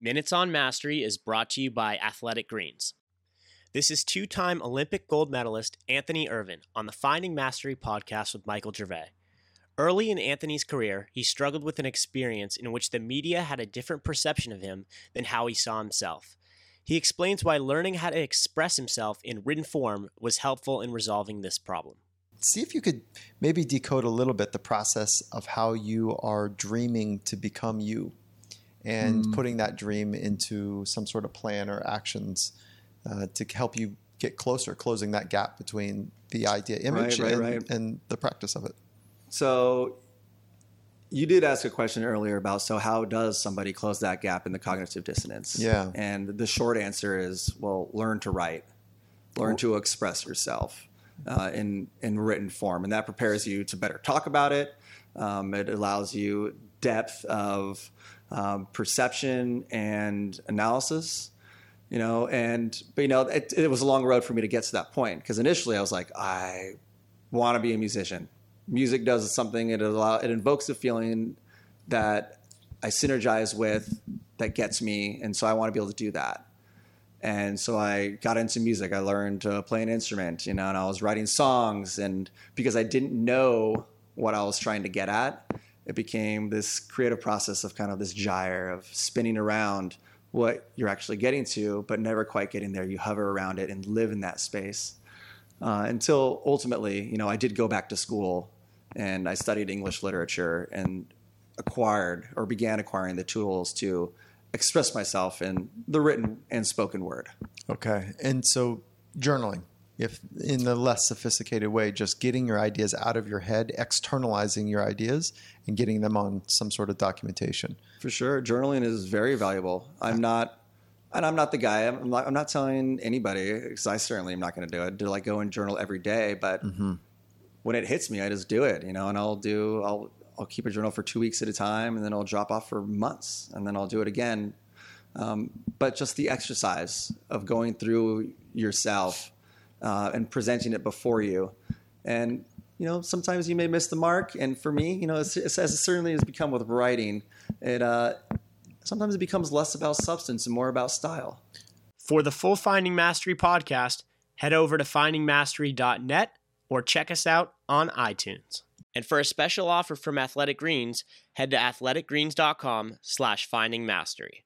Minutes on Mastery is brought to you by Athletic Greens. This is two time Olympic gold medalist Anthony Ervin on the Finding Mastery podcast with Michael Gervais. Early in Anthony's career, he struggled with an experience in which the media had a different perception of him than how he saw himself. He explains why learning how to express himself in written form was helpful in resolving this problem. See if you could maybe decode a little bit the process of how you are dreaming to become you and mm. putting that dream into some sort of plan or actions uh, to help you get closer, closing that gap between the idea image right, right, and, right. and the practice of it. So you did ask a question earlier about so how does somebody close that gap in the cognitive dissonance? Yeah. And the short answer is well, learn to write, learn to express yourself uh, in in written form, and that prepares you to better talk about it. Um, it allows you depth of um, perception and analysis you know and but you know it, it, was a long road for me to get to that point because initially i was like i want to be a musician. Music does something it allow it invokes a feeling that i synergize with that gets me and so i want to be able to do that. And so i got into music i learned to play an instrument you know and i was writing songs and because i didn't know what i was trying to get at it became this creative process of kind of this gyre of spinning around what you're actually getting to, but never quite getting there. You hover around it and live in that space uh, until ultimately, you know, I did go back to school and I studied English literature and acquired or began acquiring the tools to express myself in the written and spoken word. Okay. And so journaling if in the less sophisticated way, just getting your ideas out of your head, externalizing your ideas, and getting them on some sort of documentation. For sure, journaling is very valuable. I'm not, and I'm not the guy. I'm not, I'm not telling anybody because I certainly am not going to do it. To like go and journal every day, but mm-hmm. when it hits me, I just do it. You know, and I'll do. I'll I'll keep a journal for two weeks at a time, and then I'll drop off for months, and then I'll do it again. Um, but just the exercise of going through yourself uh, and presenting it before you. And you know, sometimes you may miss the mark. And for me, you know, as, as it certainly has become with writing, it uh, sometimes it becomes less about substance and more about style. For the full Finding Mastery podcast, head over to findingmastery.net or check us out on iTunes. And for a special offer from Athletic Greens, head to athleticgreens.com slash findingmastery.